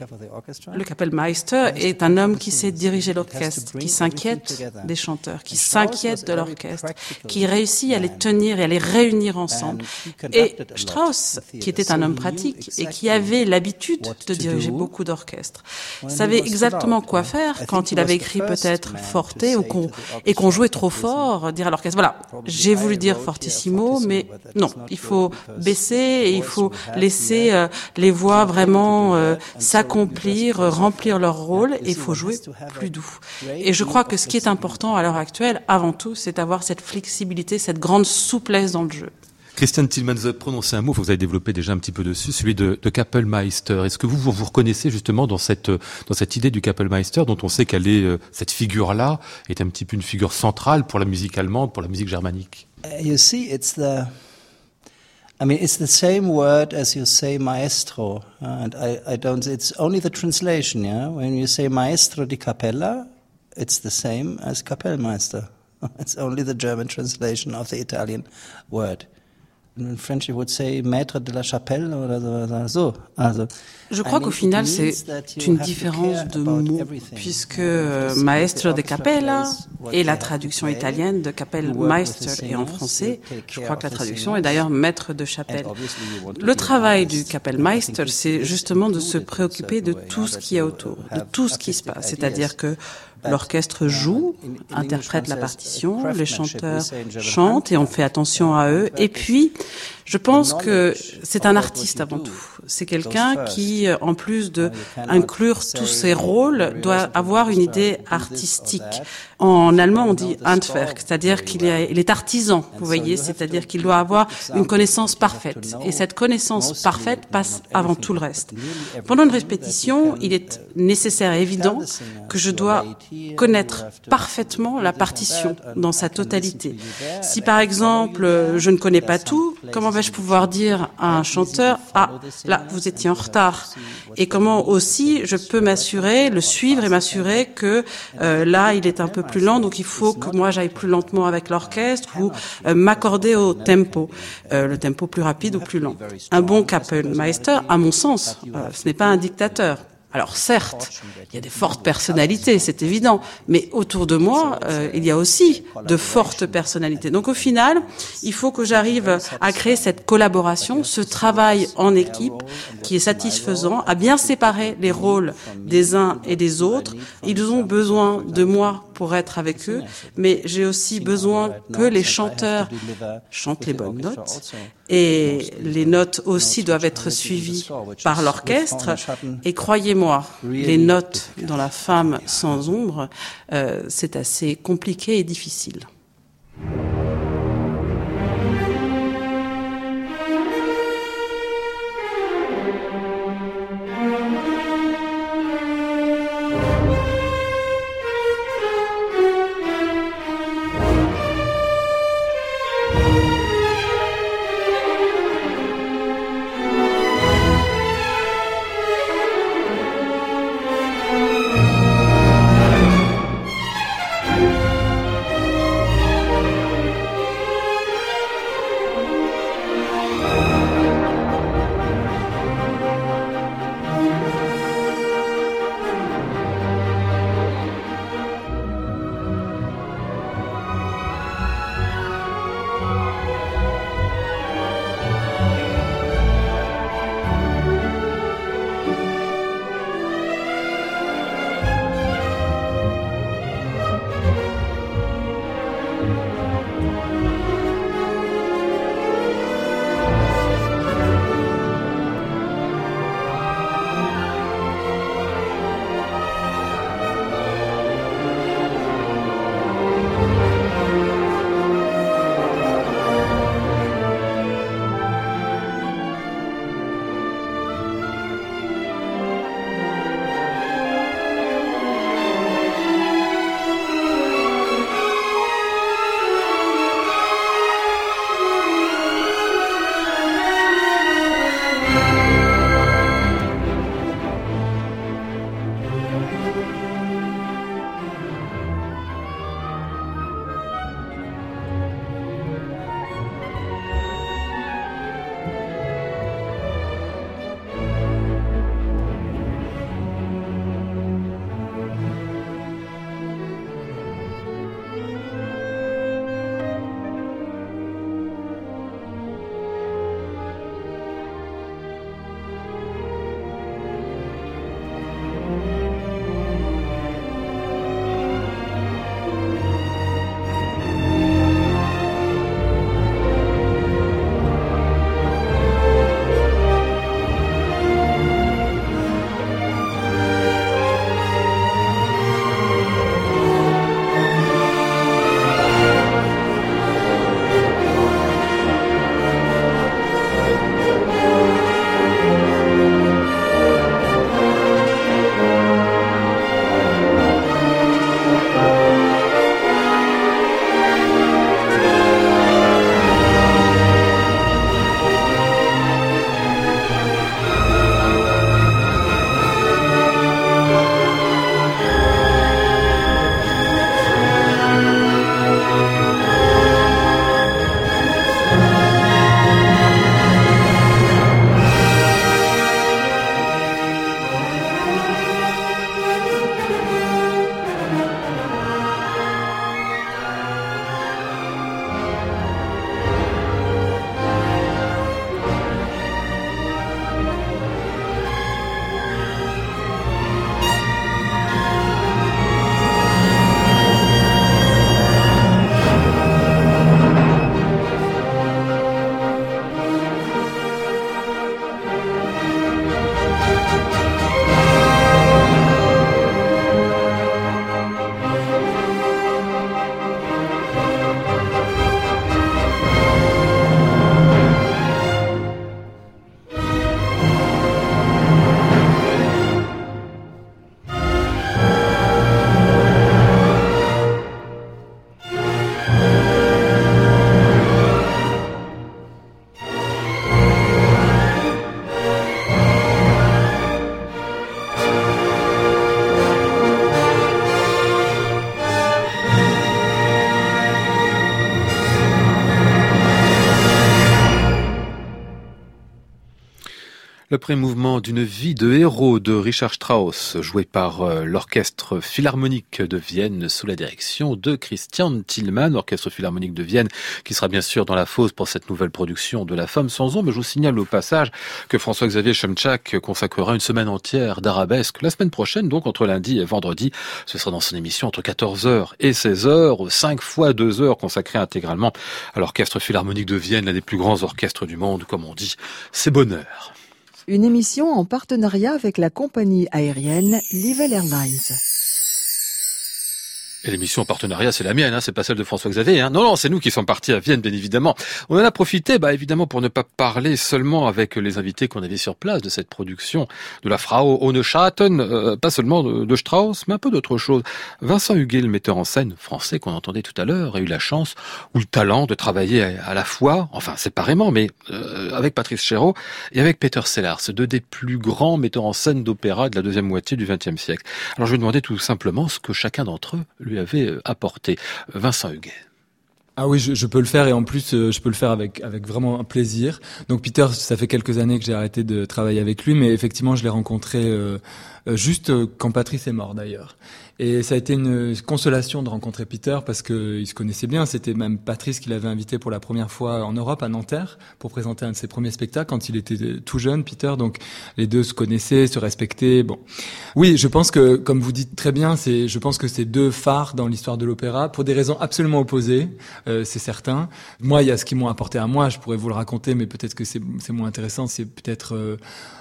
le Kapellmeister est un homme qui sait diriger l'orchestre, qui s'inquiète des chanteurs, qui s'inquiète de l'orchestre, qui réussit à les tenir et à les réunir ensemble. Et Strauss, qui était un homme pratique et qui avait l'habitude de diriger beaucoup d'orchestres, savait exactement quoi faire quand il avait écrit peut-être forte ou qu'on, et qu'on jouait trop fort, dire à l'orchestre, voilà, j'ai voulu dire fortissimo, mais non, il faut baisser et il faut laisser euh, les voix vraiment euh, s'accomplir, remplir leur rôle, et il faut jouer plus doux. Et je crois que ce qui est important à l'heure actuelle, avant tout, c'est d'avoir cette flexibilité, cette grande souplesse dans le jeu. Christian Tillmans, vous avez prononcé un mot, vous avez développé déjà un petit peu dessus, celui de, de Kappelmeister. Est-ce que vous, vous reconnaissez justement dans cette, dans cette idée du Kappelmeister, dont on sait qu'elle est, euh, cette figure-là, est un petit peu une figure centrale pour la musique allemande, pour la musique germanique? Uh, you see, it's the, I mean, it's the same word as you say maestro, uh, and I, I don't. It's only the translation, yeah. When you say maestro di cappella, it's the same as Kapellmeister. *laughs* It's only the German translation of the Italian word. In French, you would say maître de la chapelle oder so. Also, Je crois qu'au final, c'est une différence de mots, puisque maestro de capella est la traduction italienne de Kapellmeister et en français, je crois que la traduction est d'ailleurs maître de chapelle. Le travail du Kapellmeister, c'est justement de se préoccuper de tout ce qui est autour, de tout ce qui se passe. C'est-à-dire que L'orchestre joue, interprète la partition, les chanteurs chantent et on fait attention à eux. Et puis, je pense que c'est un artiste avant tout. C'est quelqu'un qui, en plus de inclure tous ses rôles, doit avoir une idée artistique. En allemand, on dit Handwerk, c'est-à-dire qu'il est, artisan, vous voyez, c'est-à-dire qu'il doit avoir une connaissance parfaite. Et cette connaissance parfaite passe avant tout le reste. Pendant une répétition, il est nécessaire et évident que je dois connaître parfaitement la partition dans sa totalité. Si par exemple, je ne connais pas tout, comment vais-je pouvoir dire à un chanteur, ah, là, vous étiez en retard Et comment aussi je peux m'assurer, le suivre et m'assurer que euh, là, il est un peu plus lent, donc il faut que moi j'aille plus lentement avec l'orchestre ou euh, m'accorder au tempo, euh, le tempo plus rapide ou plus lent. Un bon Kapellmeister, à mon sens, ce n'est pas un dictateur. Alors certes, il y a des fortes personnalités, c'est évident, mais autour de moi, euh, il y a aussi de fortes personnalités. Donc au final, il faut que j'arrive à créer cette collaboration, ce travail en équipe qui est satisfaisant, à bien séparer les rôles des uns et des autres. Ils ont besoin de moi pour être avec eux, mais j'ai aussi besoin que les chanteurs chantent les bonnes notes et les notes aussi doivent être suivies par l'orchestre. Et croyez-moi, les notes dans La femme sans ombre, euh, c'est assez compliqué et difficile. Le premier mouvement d'une vie de héros de Richard Strauss, joué par euh, l'Orchestre Philharmonique de Vienne sous la direction de Christian Tillmann, Orchestre Philharmonique de Vienne, qui sera bien sûr dans la fosse pour cette nouvelle production de La Femme sans ombre. Je vous signale au passage que François-Xavier Chemchak consacrera une semaine entière d'arabesque la semaine prochaine, donc entre lundi et vendredi. Ce sera dans son émission entre 14h et 16h, 5 fois 2 heures consacrées intégralement à l'Orchestre Philharmonique de Vienne, l'un des plus grands orchestres du monde, comme on dit. C'est bonheur. Une émission en partenariat avec la compagnie aérienne Level Airlines. Et l'émission en partenariat, c'est la mienne, hein, c'est pas celle de François Xavier. Hein. Non, non, c'est nous qui sommes partis à Vienne, bien évidemment. On en a profité, bah, évidemment, pour ne pas parler seulement avec les invités qu'on avait sur place de cette production de la Frau Ohne Schatten, euh, pas seulement de, Strauss, mais un peu d'autre chose. Vincent Huguet, le metteur en scène français qu'on entendait tout à l'heure, a eu la chance ou le talent de travailler à, la fois, enfin séparément, mais euh, avec Patrice Chéreau et avec Peter Sellars, deux des plus grands metteurs en scène d'opéra de la deuxième moitié du XXe siècle. Alors je lui demandais tout simplement ce que chacun d'entre eux lui avait euh, apporté. Vincent Huguet. Ah oui, je, peux le faire et en plus euh, je peux le faire avec avec vraiment un plaisir. Donc Peter, ça fait quelques années que j'ai arrêté de travailler avec lui, mais effectivement je l'ai rencontré euh, juste quand Patrice est mort d'ailleurs. Et ça a été une consolation de rencontrer Peter parce qu'ils se connaissaient bien. C'était même Patrice qui l'avait invité pour la première fois en Europe, à Nanterre, pour présenter un de ses premiers spectacles quand il était tout jeune, Peter. Donc les deux se connaissaient, se respectaient. Bon, oui, je pense que, comme vous dites très bien, c'est, je pense que c'est deux phares dans l'histoire de l'opéra pour des raisons absolument opposées, euh, c'est certain. Moi, il y a ce qu'ils m'ont apporté à moi. Je pourrais vous le raconter, mais peut-être que c'est, c'est moins intéressant. C'est peut-être euh,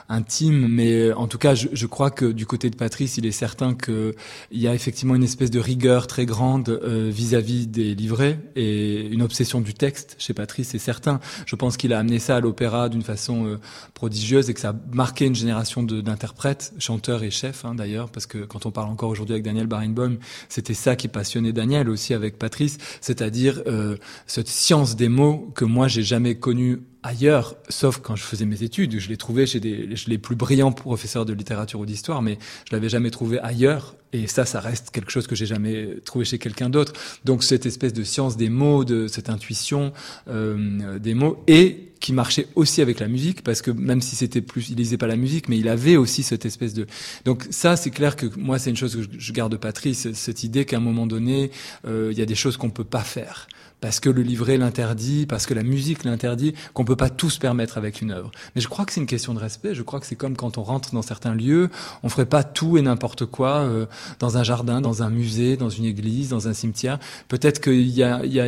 intime, mais en tout cas, je, je, crois que du côté de Patrice, il est certain qu'il y a effectivement une espèce de rigueur très grande euh, vis-à-vis des livrets et une obsession du texte chez Patrice, c'est certain. Je pense qu'il a amené ça à l'opéra d'une façon euh, prodigieuse et que ça a marqué une génération d'interprètes, chanteurs et chefs hein, d'ailleurs, parce que quand on parle encore aujourd'hui avec Daniel Barenboim, c'était ça qui passionnait Daniel aussi avec Patrice, c'est-à-dire euh, cette science des mots que moi j'ai jamais connue ailleurs, sauf quand je faisais mes études. Je l'ai trouvé chez des, les plus brillants professeurs de littérature ou d'histoire, mais je l'avais jamais trouvé ailleurs. Et ça, ça reste quelque chose que j'ai jamais trouvé chez quelqu'un d'autre. Donc cette espèce de science des mots, de cette intuition euh, des mots, et qui marchait aussi avec la musique, parce que même si c'était plus, il lisait pas la musique, mais il avait aussi cette espèce de. Donc ça, c'est clair que moi, c'est une chose que je garde de Patrice, cette idée qu'à un moment donné, euh, il y a des choses qu'on peut pas faire parce que le livret l'interdit, parce que la musique l'interdit, qu'on peut pas tout se permettre avec une œuvre. Mais je crois que c'est une question de respect. Je crois que c'est comme quand on rentre dans certains lieux, on ferait pas tout et n'importe quoi euh, dans un jardin, dans un musée, dans une église, dans un cimetière. Peut-être qu'il y a, il y a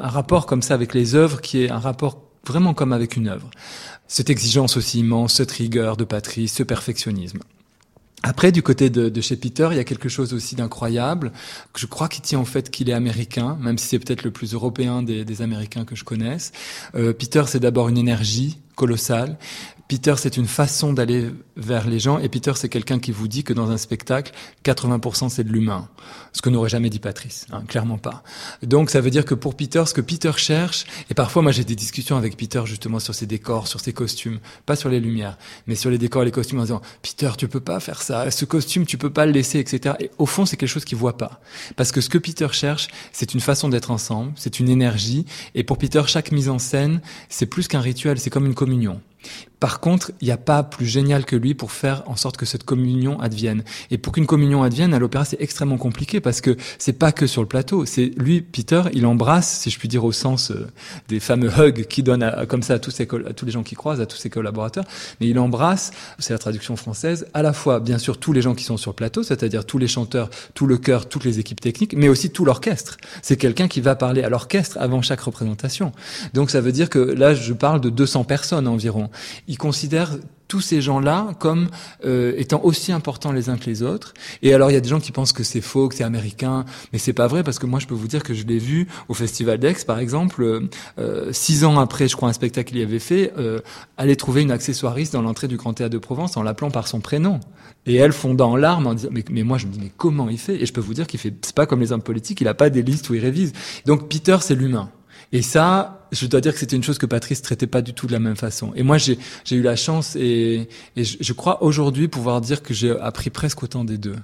un rapport comme ça avec les œuvres qui est un rapport vraiment comme avec une œuvre. Cette exigence aussi immense, cette rigueur de Patrice, ce perfectionnisme. Après, du côté de, chez Peter, il y a quelque chose aussi d'incroyable. Je crois qu'il tient au fait qu'il est américain, même si c'est peut-être le plus européen des, Américains que je connaisse. Euh, Peter, c'est d'abord une énergie colossale. Peter, c'est une façon d'aller vers les gens. Et Peter, c'est quelqu'un qui vous dit que dans un spectacle, 80% c'est de l'humain. Ce que n'aurait jamais dit Patrice, hein, clairement pas. Donc ça veut dire que pour Peter, ce que Peter cherche, et parfois moi j'ai des discussions avec Peter justement sur ses décors, sur ses costumes, pas sur les lumières, mais sur les décors et les costumes en disant, Peter, tu peux pas faire ça, ce costume, tu peux pas le laisser, etc. Et au fond, c'est quelque chose qu'il voit pas. Parce que ce que Peter cherche, c'est une façon d'être ensemble, c'est une énergie. Et pour Peter, chaque mise en scène, c'est plus qu'un rituel, c'est comme une communion. Par contre, il n'y a pas plus génial que lui pour faire en sorte que cette communion advienne. Et pour qu'une communion advienne à l'opéra, c'est extrêmement compliqué parce que c'est pas que sur le plateau. C'est lui, Peter, il embrasse, si je puis dire au sens euh, des fameux hugs qu'il donne comme ça à tous, les gens qui croisent, à tous ses collaborateurs. Mais il embrasse, c'est la traduction française, à la fois, bien sûr, tous les gens qui sont sur le plateau, c'est-à-dire tous les chanteurs, tout le chœur, toutes les équipes techniques, mais aussi tout l'orchestre. C'est quelqu'un qui va parler à l'orchestre avant chaque représentation. Donc ça veut dire que là, je parle de 200 personnes environ considère tous ces gens-là comme euh, étant aussi importants les uns que les autres. Et alors il y a des gens qui pensent que c'est faux, que c'est américain, mais c'est pas vrai parce que moi je peux vous dire que je l'ai vu au Festival d'Aix par exemple, euh, euh, six ans après, je crois un spectacle qu'il y avait fait, aller trouver une accessoiriste dans l'entrée du Grand Théâtre de Provence en l'appelant par son prénom. Et elle fondant en larmes en disant mais, mais moi je me dis mais comment il fait? Et je peux vous dire qu'il fait c'est pas comme les hommes politiques, il a pas des listes où il révise. Donc Peter c'est l'humain. Et ça, je dois dire que c'était une chose que Patrice traitait pas du tout de la même façon. Et moi, j'ai eu la chance et, et je, je crois aujourd'hui pouvoir dire que j'ai appris presque autant des deux.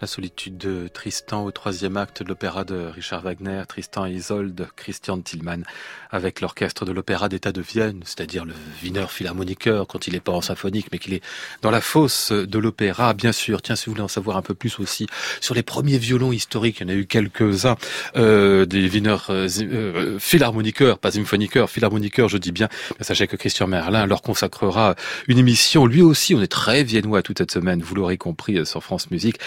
La solitude de Tristan au troisième acte de l'opéra de Richard Wagner, Tristan et Isolde, Christian Tillmann, avec l'orchestre de l'opéra d'État de Vienne, c'est-à-dire le Wiener Philharmoniker quand il n'est pas en symphonique, mais qu'il est dans la fosse de l'opéra, bien sûr. Tiens, si vous voulez en savoir un peu plus aussi sur les premiers violons historiques, il y en a eu quelques-uns, euh, des Wiener euh, euh Philharmoniker, pas Symphoniker, Philharmoniker, je dis bien. sachez que Christian Merlin leur consacrera une émission, lui aussi, on est très viennois toute cette semaine, vous l'aurez compris, euh, sur France Musique,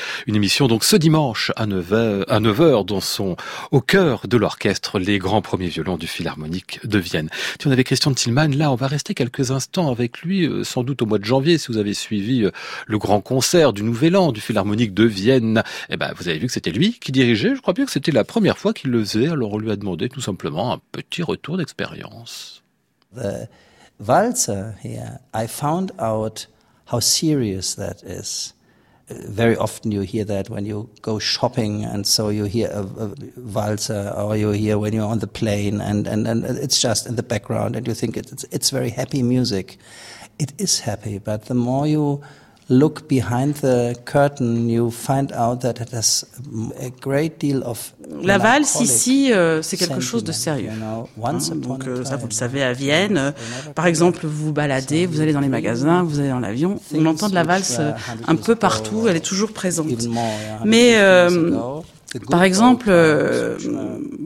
donc ce dimanche à 9h, à 9h dans son, au cœur de l'orchestre, les grands premiers violons du Philharmonique de Vienne. Si on avait Christian Tillmann, là on va rester quelques instants avec lui, euh, sans doute au mois de janvier, si vous avez suivi euh, le grand concert du Nouvel An du Philharmonique de Vienne. Eh ben, vous avez vu que c'était lui qui dirigeait. Je crois bien que c'était la première fois qu'il le faisait. Alors on lui a demandé tout simplement un petit retour d'expérience. The waltzer here, I found out how serious that is. Very often you hear that when you go shopping and so you hear a, a valser or you hear when you're on the plane and, and, and it's just in the background and you think it's, it's very happy music. It is happy, but the more you look behind the curtain, you find out that it has a great deal of La valse ici, euh, c'est quelque chose de sérieux. Hein, donc euh, ça, vous le savez à Vienne. Euh, par exemple, vous vous baladez, vous allez dans les magasins, vous allez dans l'avion, on entend de la valse un peu partout. Elle est toujours présente. Mais par exemple, euh,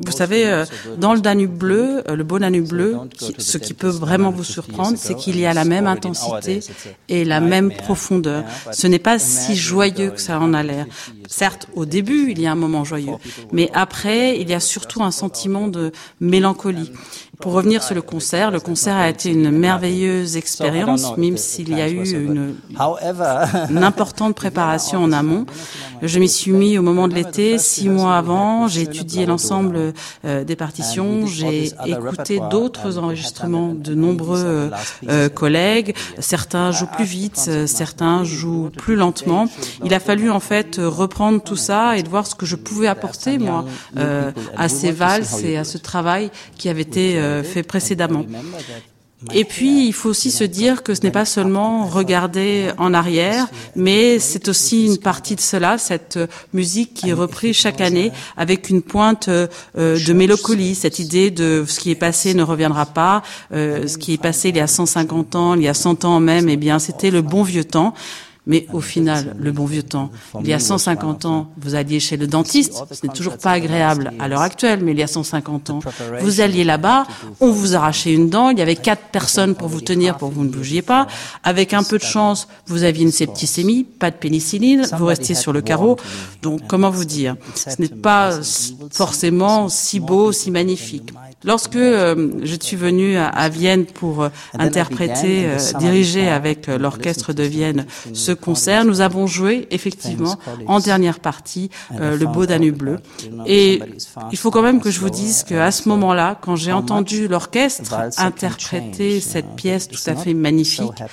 vous savez, euh, dans le Danube bleu, euh, le beau Danube bleu, ce qui peut vraiment vous surprendre, c'est qu'il y a la même intensité et la même profondeur. Ce n'est pas si joyeux que ça en a l'air. Certes, au début, il y a un moment joyeux, mais après, il y a surtout un sentiment de mélancolie. Pour revenir sur le concert, le concert a été une merveilleuse expérience, même s'il y a eu une, une, importante préparation en amont. Je m'y suis mis au moment de l'été, six mois avant. J'ai étudié l'ensemble euh, des partitions. J'ai écouté d'autres enregistrements de nombreux euh, collègues. Certains jouent plus vite, certains jouent plus lentement. Il a fallu en fait reprendre tout ça et de voir ce que je pouvais apporter moi euh, à ces valses et à ce travail qui avait été euh, fait précédemment. Et puis, il faut aussi se dire que ce n'est pas seulement regarder en arrière, mais c'est aussi une partie de cela, cette musique qui est reprise chaque année avec une pointe euh, de mélancolie, cette idée de ce qui est passé ne reviendra pas, euh, ce qui est passé il y a 150 ans, il y a 100 ans même, eh bien, c'était le bon vieux temps. Mais au final, le bon vieux temps, il y a 150 ans, vous alliez chez le dentiste, ce n'est toujours pas agréable à l'heure actuelle, mais il y a 150 ans, vous alliez là-bas, on vous arrachait une dent, il y avait quatre personnes pour vous tenir pour que vous ne bougiez pas. Avec un peu de chance, vous aviez une septicémie, pas de pénicilline, vous restiez sur le carreau. Donc, comment vous dire? Ce n'est pas forcément si beau, si magnifique. Lorsque euh, je suis venue à, Vienne pour euh, interpréter, euh, diriger avec l'orchestre de Vienne ce concert, nous avons joué effectivement en dernière partie le Beau Danube bleu. Et il faut quand même que je vous dise qu'à ce moment-là, quand j'ai entendu l'orchestre interpréter cette pièce tout à fait magnifique,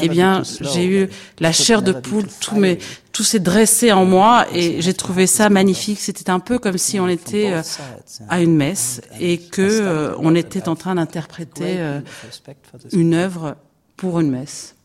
eh bien, j'ai eu la chair de poule, tous mes tout s'est dressé en moi et j'ai trouvé ça magnifique. C'était un peu comme si on était euh, à une messe et que euh, on était en train d'interpréter euh, une œuvre pour une messe.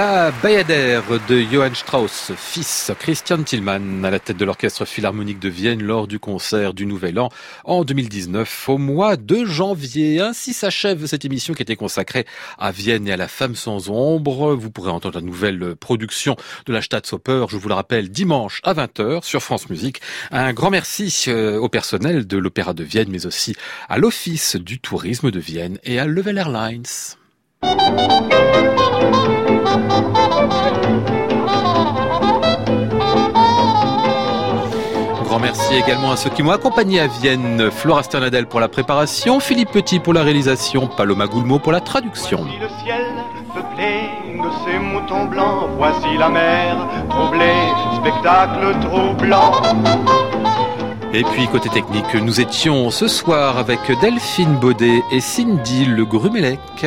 La Bayadère de Johann Strauss, fils Christian Tillmann, à la tête de l'orchestre philharmonique de Vienne lors du concert du Nouvel An en 2019 au mois de janvier. Ainsi s'achève cette émission qui était consacrée à Vienne et à la femme sans ombre. Vous pourrez entendre la nouvelle production de la Staatsoper, je vous le rappelle, dimanche à 20h sur France Musique. Un grand merci euh, au personnel de l'Opéra de Vienne, mais aussi à l'Office du tourisme de Vienne et à Level Airlines. Grand merci également à ceux qui m'ont accompagné à Vienne, Flora Sternadel pour la préparation, Philippe Petit pour la réalisation, Paloma Goulmo pour la traduction. Le ciel peuplé de ces moutons blancs, voici la mer troublée, spectacle troublant. Et puis côté technique, nous étions ce soir avec Delphine Baudet et Cindy Le Grumelec.